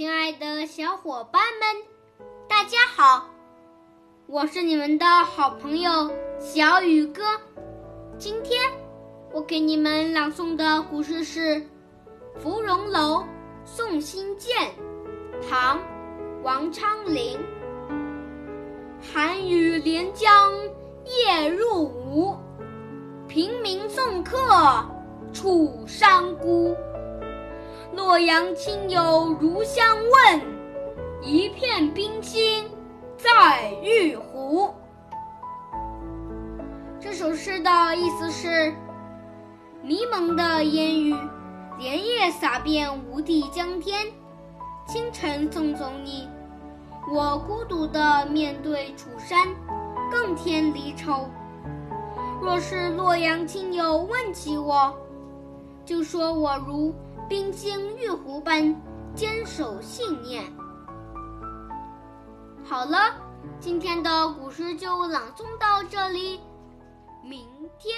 亲爱的小伙伴们，大家好！我是你们的好朋友小雨哥。今天我给你们朗诵的古诗是《芙蓉楼送辛渐》，唐·王昌龄。寒雨连江夜入吴，平明送客楚山孤。洛阳亲友如相问，一片冰心在玉壶。这首诗的意思是：迷蒙的烟雨连夜洒遍无地江天，清晨送走你，我孤独的面对楚山，更添离愁。若是洛阳亲友问起我，就说我如。冰晶玉壶般坚守信念。好了，今天的古诗就朗诵到这里，明天。